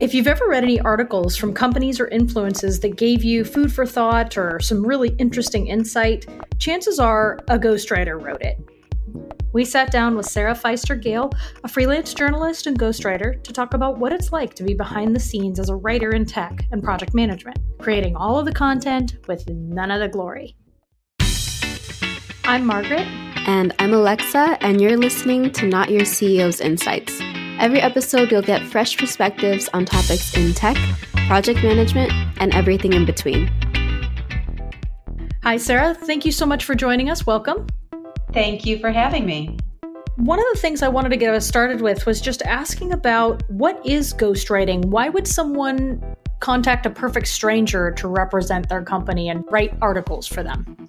If you've ever read any articles from companies or influences that gave you food for thought or some really interesting insight, chances are a ghostwriter wrote it. We sat down with Sarah Fister Gale, a freelance journalist and ghostwriter, to talk about what it's like to be behind the scenes as a writer in tech and project management, creating all of the content with none of the glory. I'm Margaret. And I'm Alexa, and you're listening to Not Your CEO's Insights Every episode, you'll get fresh perspectives on topics in tech, project management, and everything in between. Hi, Sarah. Thank you so much for joining us. Welcome. Thank you for having me. One of the things I wanted to get us started with was just asking about what is ghostwriting? Why would someone contact a perfect stranger to represent their company and write articles for them?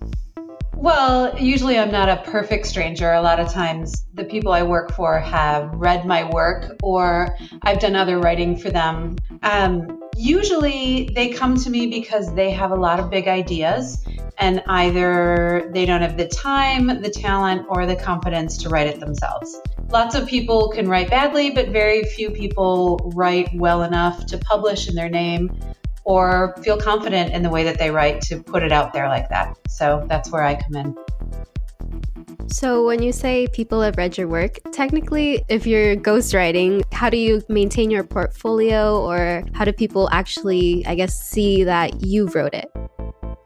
Well, usually I'm not a perfect stranger. A lot of times the people I work for have read my work or I've done other writing for them. Um, usually they come to me because they have a lot of big ideas and either they don't have the time, the talent, or the confidence to write it themselves. Lots of people can write badly, but very few people write well enough to publish in their name or feel confident in the way that they write to put it out there like that. So that's where I come in. So, when you say people have read your work, technically, if you're ghostwriting, how do you maintain your portfolio or how do people actually, I guess, see that you wrote it?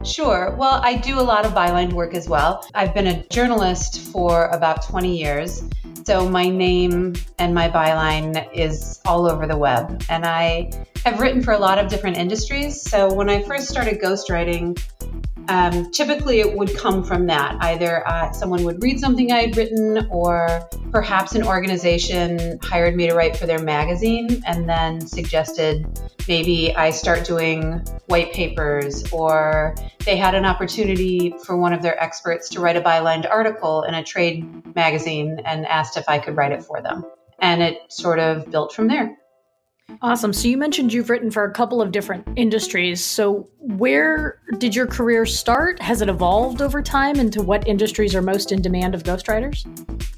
Sure. Well, I do a lot of byline work as well. I've been a journalist for about 20 years. So my name and my byline is all over the web. And I have written for a lot of different industries. So when I first started ghostwriting, um, typically it would come from that. Either uh, someone would read something I had written, or perhaps an organization hired me to write for their magazine and then suggested maybe I start doing white papers, or they had an opportunity for one of their experts to write a bylined article in a trade magazine and asked if I could write it for them. And it sort of built from there. Awesome. So you mentioned you've written for a couple of different industries. So where did your career start? Has it evolved over time into what industries are most in demand of ghostwriters?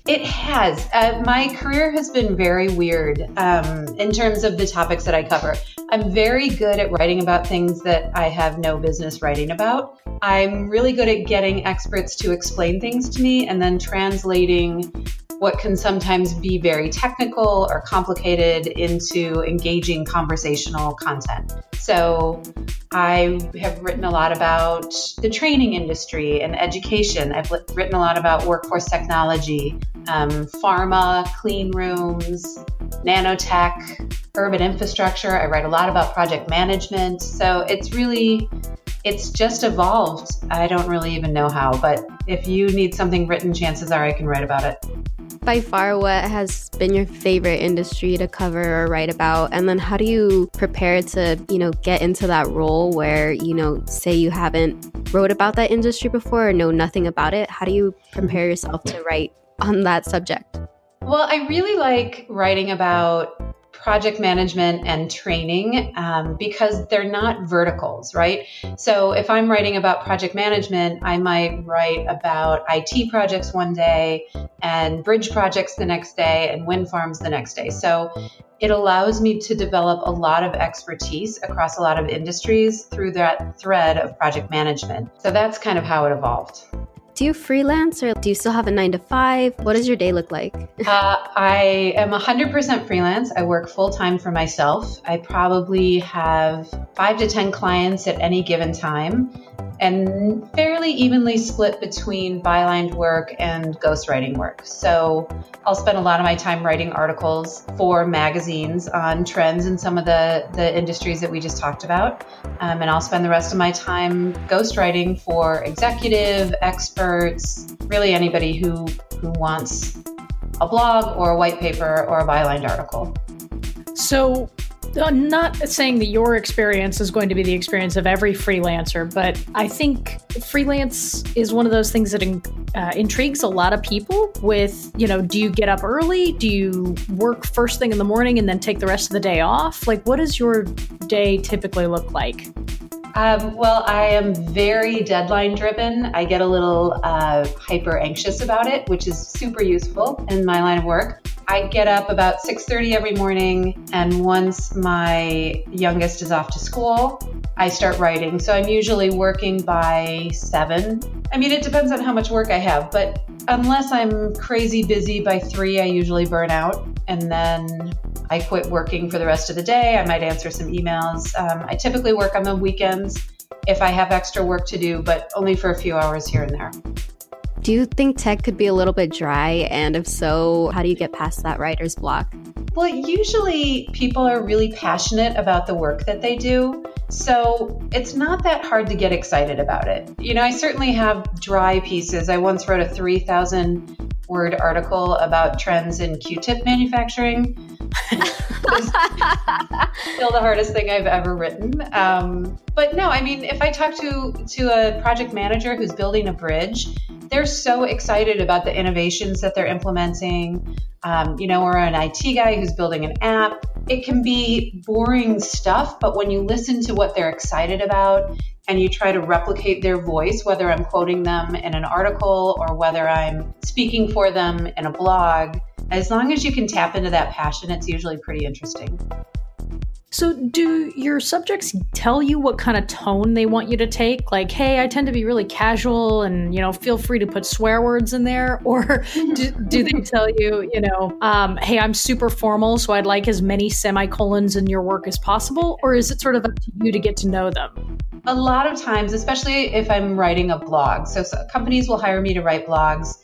It has. Uh, my career has been very weird um, in terms of the topics that I cover. I'm very good at writing about things that I have no business writing about. I'm really good at getting experts to explain things to me and then translating what can sometimes be very technical or complicated into engaging conversational content. So, I have written a lot about the training industry and education. I've written a lot about workforce technology, um, pharma, clean rooms, nanotech, urban infrastructure. I write a lot about project management. So, it's really it's just evolved. I don't really even know how, but if you need something written, chances are I can write about it. By far what has been your favorite industry to cover or write about? And then how do you prepare to you know get into that role where you know say you haven't wrote about that industry before or know nothing about it? How do you prepare yourself to write on that subject? Well i really like writing about project management and training um, because they're not verticals, right? So if I'm writing about project management, I might write about IT projects one day and bridge projects the next day and wind farms the next day. So it allows me to develop a lot of expertise across a lot of industries through that thread of project management. So that's kind of how it evolved. Do you freelance or do you still have a nine to five? What does your day look like? uh, I am 100% freelance. I work full time for myself. I probably have five to 10 clients at any given time and fairly evenly split between bylined work and ghostwriting work. So I'll spend a lot of my time writing articles for magazines on trends in some of the, the industries that we just talked about. Um, and I'll spend the rest of my time ghostwriting for executive, experts, really anybody who, who wants a blog or a white paper or a bylined article. So, I'm not saying that your experience is going to be the experience of every freelancer, but I think freelance is one of those things that uh, intrigues a lot of people. With, you know, do you get up early? Do you work first thing in the morning and then take the rest of the day off? Like, what does your day typically look like? Um, well, I am very deadline driven. I get a little uh, hyper anxious about it, which is super useful in my line of work. I get up about 6:30 every morning and once my youngest is off to school, I start writing. So I'm usually working by 7. I mean, it depends on how much work I have, but unless I'm crazy busy by 3, I usually burn out and then I quit working for the rest of the day. I might answer some emails. Um, I typically work on the weekends if I have extra work to do, but only for a few hours here and there. Do you think tech could be a little bit dry? And if so, how do you get past that writer's block? Well, usually people are really passionate about the work that they do. So it's not that hard to get excited about it. You know, I certainly have dry pieces. I once wrote a 3,000 word article about trends in Q tip manufacturing. still the hardest thing I've ever written. Um, but no, I mean, if I talk to to a project manager who's building a bridge, they're so excited about the innovations that they're implementing. Um, you know, or an IT guy who's building an app. It can be boring stuff, but when you listen to what they're excited about and you try to replicate their voice, whether I'm quoting them in an article or whether I'm speaking for them in a blog, as long as you can tap into that passion, it's usually pretty interesting. So, do your subjects tell you what kind of tone they want you to take? Like, hey, I tend to be really casual and, you know, feel free to put swear words in there? Or do, do they tell you, you know, um, hey, I'm super formal, so I'd like as many semicolons in your work as possible? Or is it sort of up to you to get to know them? A lot of times, especially if I'm writing a blog. So, so companies will hire me to write blogs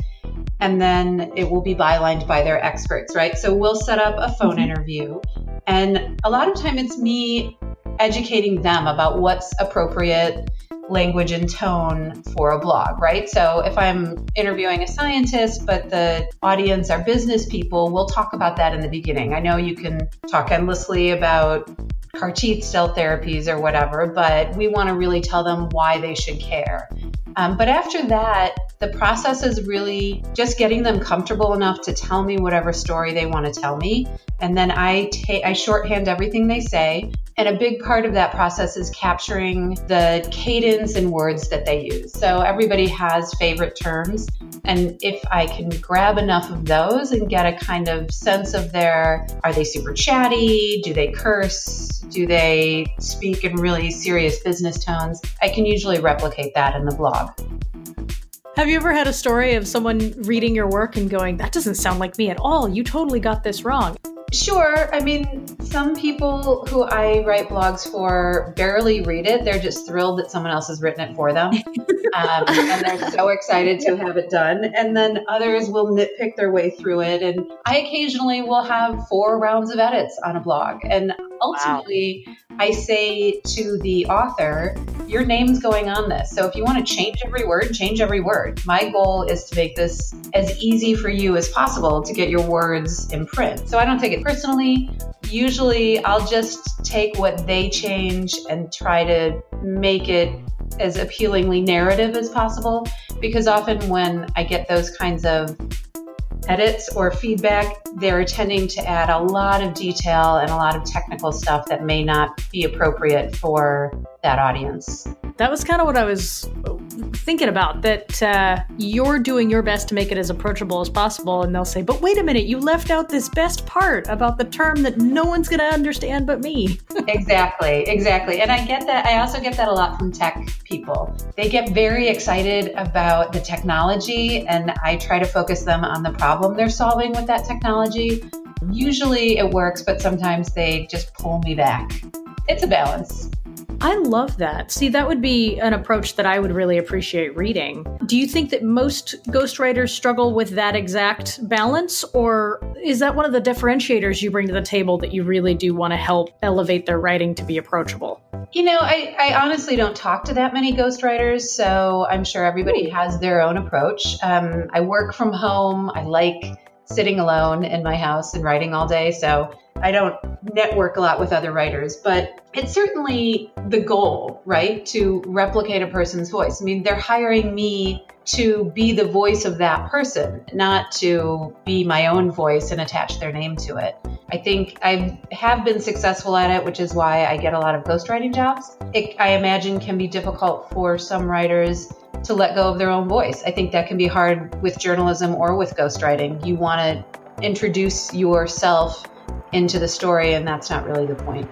and then it will be bylined by their experts, right? So we'll set up a phone mm-hmm. interview, and a lot of time it's me educating them about what's appropriate language and tone for a blog, right? So if I'm interviewing a scientist, but the audience are business people, we'll talk about that in the beginning. I know you can talk endlessly about CAR T cell therapies or whatever, but we want to really tell them why they should care. Um, but after that, the process is really just getting them comfortable enough to tell me whatever story they want to tell me. And then I take I shorthand everything they say. And a big part of that process is capturing the cadence and words that they use. So everybody has favorite terms. And if I can grab enough of those and get a kind of sense of their are they super chatty? Do they curse? Do they speak in really serious business tones? I can usually replicate that in the blog. Have you ever had a story of someone reading your work and going, that doesn't sound like me at all? You totally got this wrong? Sure. I mean, some people who I write blogs for barely read it. They're just thrilled that someone else has written it for them. Um, and they're so excited to have it done. And then others will nitpick their way through it. And I occasionally will have four rounds of edits on a blog. And ultimately, wow. I say to the author, your name's going on this. So if you want to change every word, change every word. My goal is to make this as easy for you as possible to get your words in print. So I don't take it personally. Usually I'll just take what they change and try to make it as appealingly narrative as possible because often when I get those kinds of edits or feedback, they're tending to add a lot of detail and a lot of technical stuff that may not be appropriate for that audience. That was kind of what I was thinking about that uh, you're doing your best to make it as approachable as possible. And they'll say, but wait a minute, you left out this best part about the term that no one's going to understand but me. exactly, exactly. And I get that. I also get that a lot from tech people. They get very excited about the technology, and I try to focus them on the problem they're solving with that technology. Usually it works, but sometimes they just pull me back. It's a balance. I love that. See, that would be an approach that I would really appreciate reading. Do you think that most ghostwriters struggle with that exact balance, or is that one of the differentiators you bring to the table that you really do want to help elevate their writing to be approachable? You know, I, I honestly don't talk to that many ghostwriters, so I'm sure everybody has their own approach. Um, I work from home. I like sitting alone in my house and writing all day, so I don't network a lot with other writers, but it's certainly the goal, right? To replicate a person's voice. I mean, they're hiring me to be the voice of that person, not to be my own voice and attach their name to it. I think I have been successful at it, which is why I get a lot of ghostwriting jobs. It, I imagine, can be difficult for some writers to let go of their own voice. I think that can be hard with journalism or with ghostwriting. You want to introduce yourself into the story, and that's not really the point.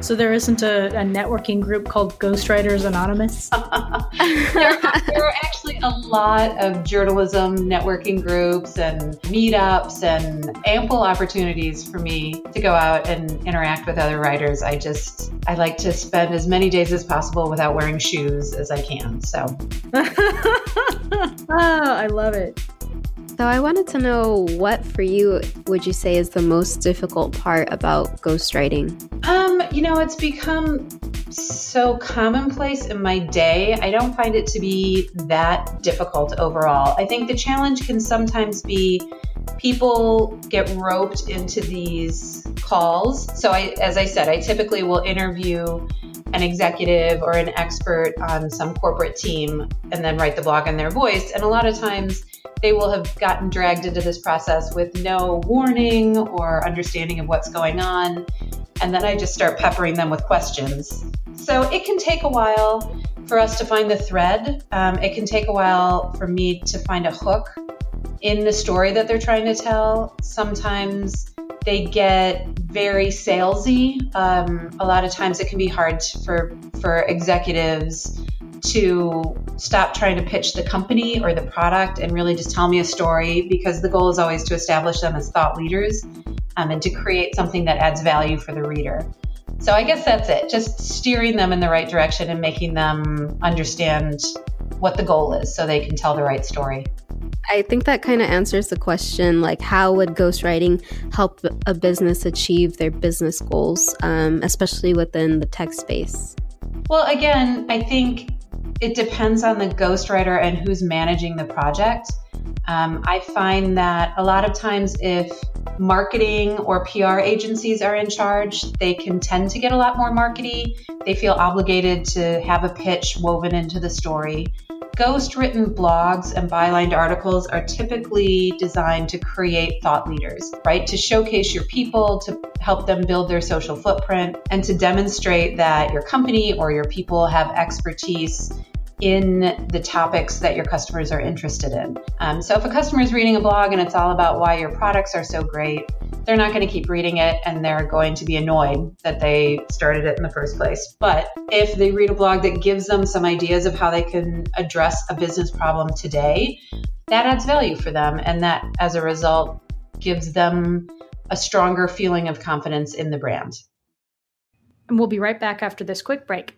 So there isn't a, a networking group called Ghostwriters Anonymous? there, there, are actually a lot of journalism networking groups and meetups and ample opportunities for me to go out and interact with other writers. I just, I like to spend as many days as possible without wearing shoes as I can. So. oh, I love it. So I wanted to know what for you would you say is the most difficult part about ghostwriting? Um, you know, it's become so commonplace in my day. I don't find it to be that difficult overall. I think the challenge can sometimes be people get roped into these calls. So I as I said, I typically will interview an executive or an expert on some corporate team and then write the blog in their voice. And a lot of times they will have gotten dragged into this process with no warning or understanding of what's going on. And then I just start peppering them with questions. So it can take a while for us to find the thread. Um, it can take a while for me to find a hook in the story that they're trying to tell. Sometimes they get very salesy. Um, a lot of times it can be hard for for executives to stop trying to pitch the company or the product and really just tell me a story because the goal is always to establish them as thought leaders um, and to create something that adds value for the reader. So I guess that's it. Just steering them in the right direction and making them understand what the goal is so they can tell the right story. I think that kind of answers the question like, how would ghostwriting help a business achieve their business goals, um, especially within the tech space? Well, again, I think it depends on the ghostwriter and who's managing the project. Um, I find that a lot of times, if marketing or PR agencies are in charge, they can tend to get a lot more markety. They feel obligated to have a pitch woven into the story. Ghost written blogs and bylined articles are typically designed to create thought leaders, right? To showcase your people, to help them build their social footprint, and to demonstrate that your company or your people have expertise in the topics that your customers are interested in. Um, so if a customer is reading a blog and it's all about why your products are so great, they're not going to keep reading it and they're going to be annoyed that they started it in the first place. But if they read a blog that gives them some ideas of how they can address a business problem today, that adds value for them. And that, as a result, gives them a stronger feeling of confidence in the brand. And we'll be right back after this quick break.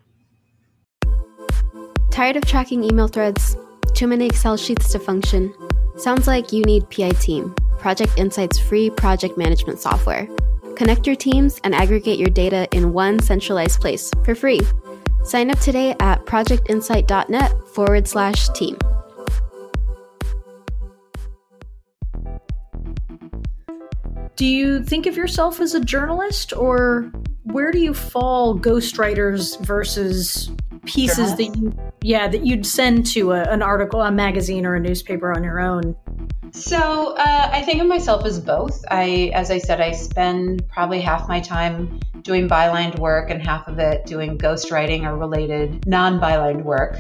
Tired of tracking email threads? Too many Excel sheets to function? Sounds like you need PI Team, Project Insight's free project management software. Connect your teams and aggregate your data in one centralized place for free. Sign up today at projectinsight.net forward slash team. Do you think of yourself as a journalist, or where do you fall ghostwriters versus pieces that you yeah that you'd send to a, an article a magazine or a newspaper on your own. So uh, i think of myself as both. I as i said i spend probably half my time doing bylined work and half of it doing ghostwriting or related non-bylined work.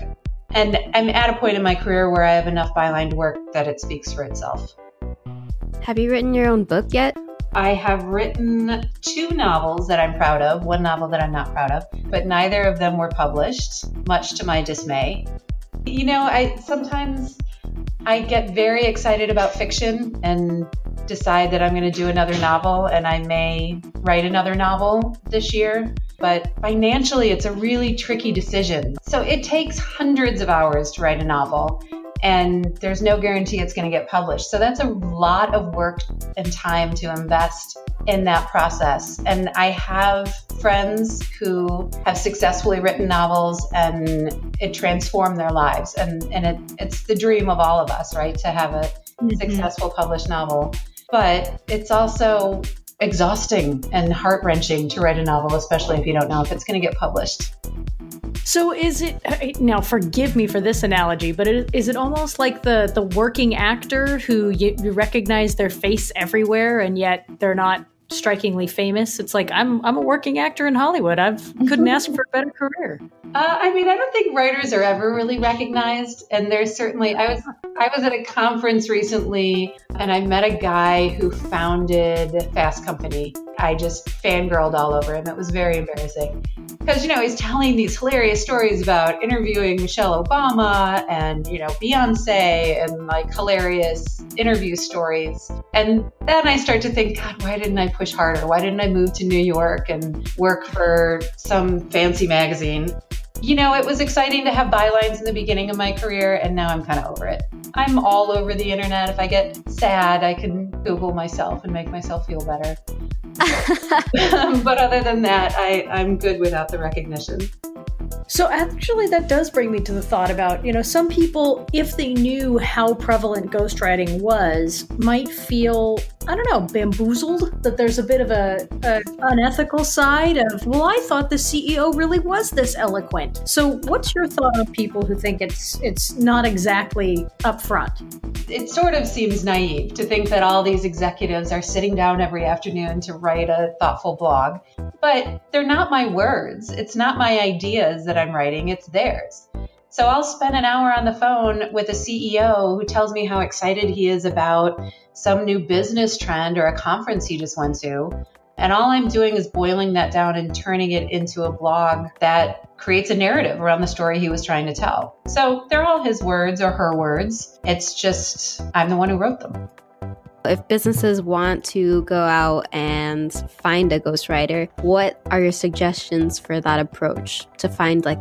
And i'm at a point in my career where i have enough bylined work that it speaks for itself. Have you written your own book yet I have written two novels that I'm proud of, one novel that I'm not proud of, but neither of them were published, much to my dismay. You know, I sometimes I get very excited about fiction and decide that I'm going to do another novel and I may write another novel this year. But financially, it's a really tricky decision. So it takes hundreds of hours to write a novel and there's no guarantee it's going to get published. So that's a lot of work and time to invest in that process. And I have friends who have successfully written novels and it transformed their lives. And, and it, it's the dream of all of us, right? To have a mm-hmm. successful published novel. But it's also exhausting and heart wrenching to write a novel, especially if you don't know if it's going to get published. So is it now? Forgive me for this analogy, but is it almost like the the working actor who you, you recognize their face everywhere, and yet they're not strikingly famous. It's like I'm I'm a working actor in Hollywood. I couldn't ask for a better career. Uh, I mean, I don't think writers are ever really recognized, and there's certainly. I was I was at a conference recently, and I met a guy who founded Fast Company. I just fangirled all over him. It was very embarrassing because you know he's telling these hilarious stories about interviewing Michelle Obama and you know Beyonce and like hilarious interview stories. And then I start to think, God, why didn't I push harder? Why didn't I move to New York and work for some fancy magazine? You know, it was exciting to have bylines in the beginning of my career, and now I'm kind of over it. I'm all over the internet. If I get sad, I can Google myself and make myself feel better. but other than that, I, I'm good without the recognition. So actually that does bring me to the thought about, you know, some people if they knew how prevalent ghostwriting was might feel, I don't know, bamboozled that there's a bit of a, a unethical side of, well, I thought the CEO really was this eloquent. So what's your thought on people who think it's it's not exactly upfront? It sort of seems naive to think that all these executives are sitting down every afternoon to write a thoughtful blog, but they're not my words. It's not my ideas that I'm writing, it's theirs. So I'll spend an hour on the phone with a CEO who tells me how excited he is about some new business trend or a conference he just went to. And all I'm doing is boiling that down and turning it into a blog that creates a narrative around the story he was trying to tell. So they're all his words or her words. It's just, I'm the one who wrote them. If businesses want to go out and find a ghostwriter, what are your suggestions for that approach to find like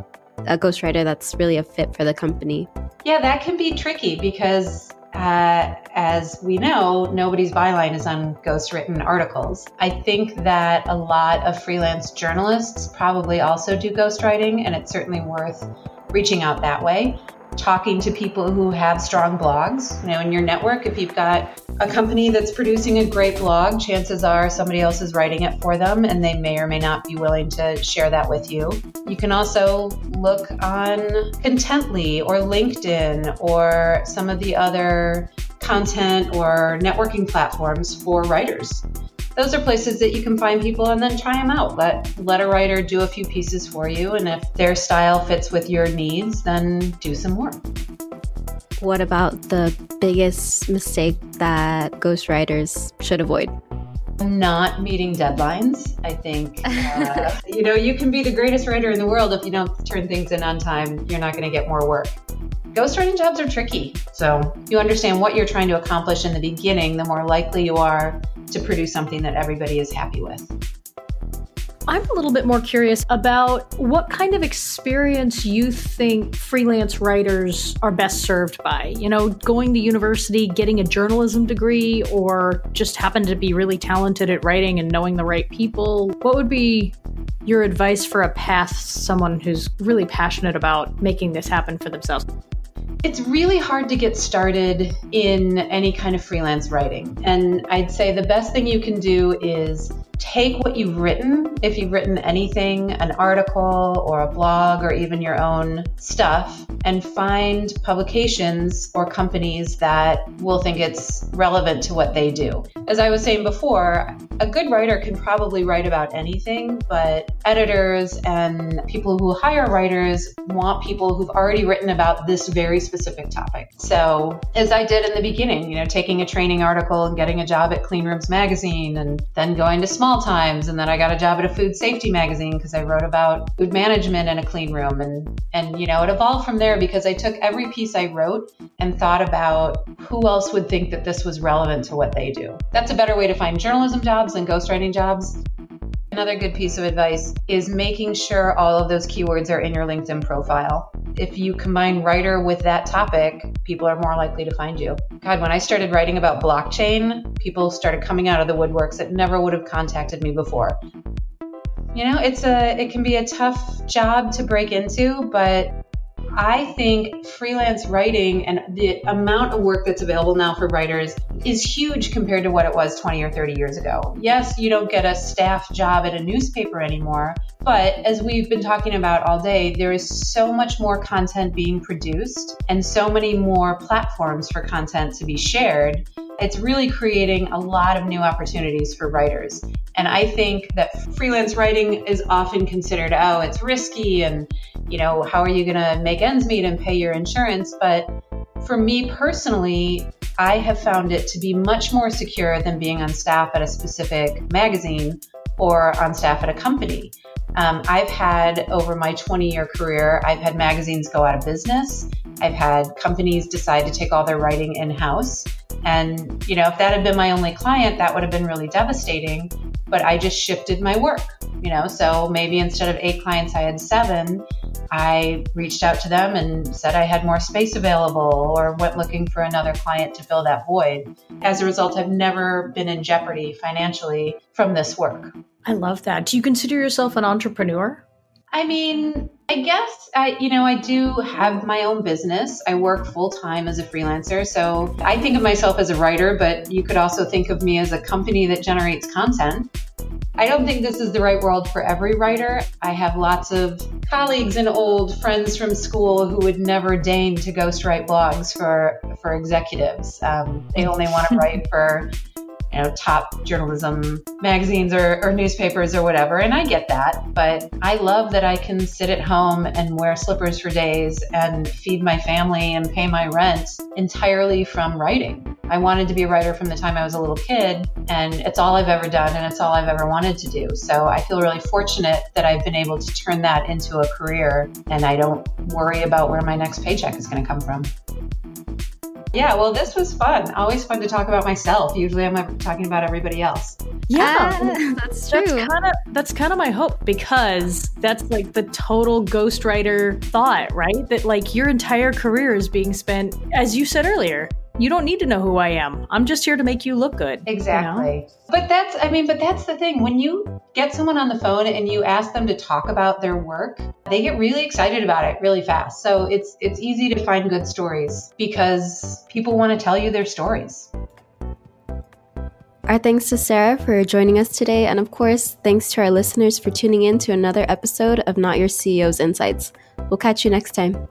a ghostwriter that's really a fit for the company? Yeah, that can be tricky because uh, as we know, nobody's byline is on ghostwritten articles. I think that a lot of freelance journalists probably also do ghostwriting, and it's certainly worth reaching out that way talking to people who have strong blogs. You know, in your network, if you've got a company that's producing a great blog, chances are somebody else is writing it for them and they may or may not be willing to share that with you. You can also look on Contently or LinkedIn or some of the other content or networking platforms for writers those are places that you can find people and then try them out. Let let a writer do a few pieces for you, and if their style fits with your needs, then do some more. What about the biggest mistake that ghostwriters should avoid? Not meeting deadlines. I think, uh, you know, you can be the greatest writer in the world. If you don't turn things in on time, you're not going to get more work. Ghostwriting jobs are tricky. So you understand what you're trying to accomplish in the beginning, the more likely you are to produce something that everybody is happy with. I'm a little bit more curious about what kind of experience you think freelance writers are best served by. You know, going to university, getting a journalism degree, or just happen to be really talented at writing and knowing the right people. What would be your advice for a path someone who's really passionate about making this happen for themselves? It's really hard to get started in any kind of freelance writing. And I'd say the best thing you can do is take what you've written, if you've written anything, an article or a blog or even your own stuff, and find publications or companies that will think it's relevant to what they do. As I was saying before, a good writer can probably write about anything, but editors and people who hire writers want people who've already written about this very specific topic. So, as I did in the beginning, you know, taking a training article and getting a job at Clean Rooms Magazine and then going to Small Times and then I got a job at a food safety magazine because I wrote about food management in a clean room and and you know, it evolved from there because I took every piece I wrote and thought about who else would think that this was relevant to what they do. That's a better way to find journalism jobs than ghostwriting jobs. Another good piece of advice is making sure all of those keywords are in your LinkedIn profile. If you combine writer with that topic, people are more likely to find you. God, when I started writing about blockchain, people started coming out of the woodworks that never would have contacted me before. You know, it's a it can be a tough job to break into, but I think freelance writing and the amount of work that's available now for writers is huge compared to what it was 20 or 30 years ago. Yes, you don't get a staff job at a newspaper anymore, but as we've been talking about all day, there is so much more content being produced and so many more platforms for content to be shared It's really creating a lot of new opportunities for writers. And I think that freelance writing is often considered, oh, it's risky and, you know, how are you going to make ends meet and pay your insurance? But for me personally, I have found it to be much more secure than being on staff at a specific magazine or on staff at a company. Um, I've had over my 20 year career, I've had magazines go out of business. I've had companies decide to take all their writing in house. And, you know, if that had been my only client, that would have been really devastating. But I just shifted my work, you know, so maybe instead of eight clients, I had seven. I reached out to them and said I had more space available or went looking for another client to fill that void. As a result, I've never been in jeopardy financially from this work. I love that. Do you consider yourself an entrepreneur? I mean, I guess I, you know, I do have my own business. I work full time as a freelancer. So I think of myself as a writer, but you could also think of me as a company that generates content. I don't think this is the right world for every writer. I have lots of colleagues and old friends from school who would never deign to ghostwrite blogs for for executives. Um, they only want to write for you know, top journalism magazines or, or newspapers or whatever. And I get that. But I love that I can sit at home and wear slippers for days and feed my family and pay my rent entirely from writing. I wanted to be a writer from the time I was a little kid, and it's all I've ever done and it's all I've ever wanted to do. So I feel really fortunate that I've been able to turn that into a career and I don't worry about where my next paycheck is going to come from. Yeah, well, this was fun. Always fun to talk about myself. Usually, I'm talking about everybody else. Yeah, Ah, that's true. That's kind of that's kind of my hope because that's like the total ghostwriter thought, right? That like your entire career is being spent, as you said earlier. You don't need to know who I am. I'm just here to make you look good. you know? Exactly. But that's, I mean, but that's the thing. When you get someone on the phone and you ask them to talk about their work, they get really excited about it really fast. So it's it's easy to find good stories because people want to tell you their stories. Our thanks to Sarah for joining us today, and of course, thanks to our listeners for tuning in to another episode of Not Your CEO's Insights. We'll catch you next time.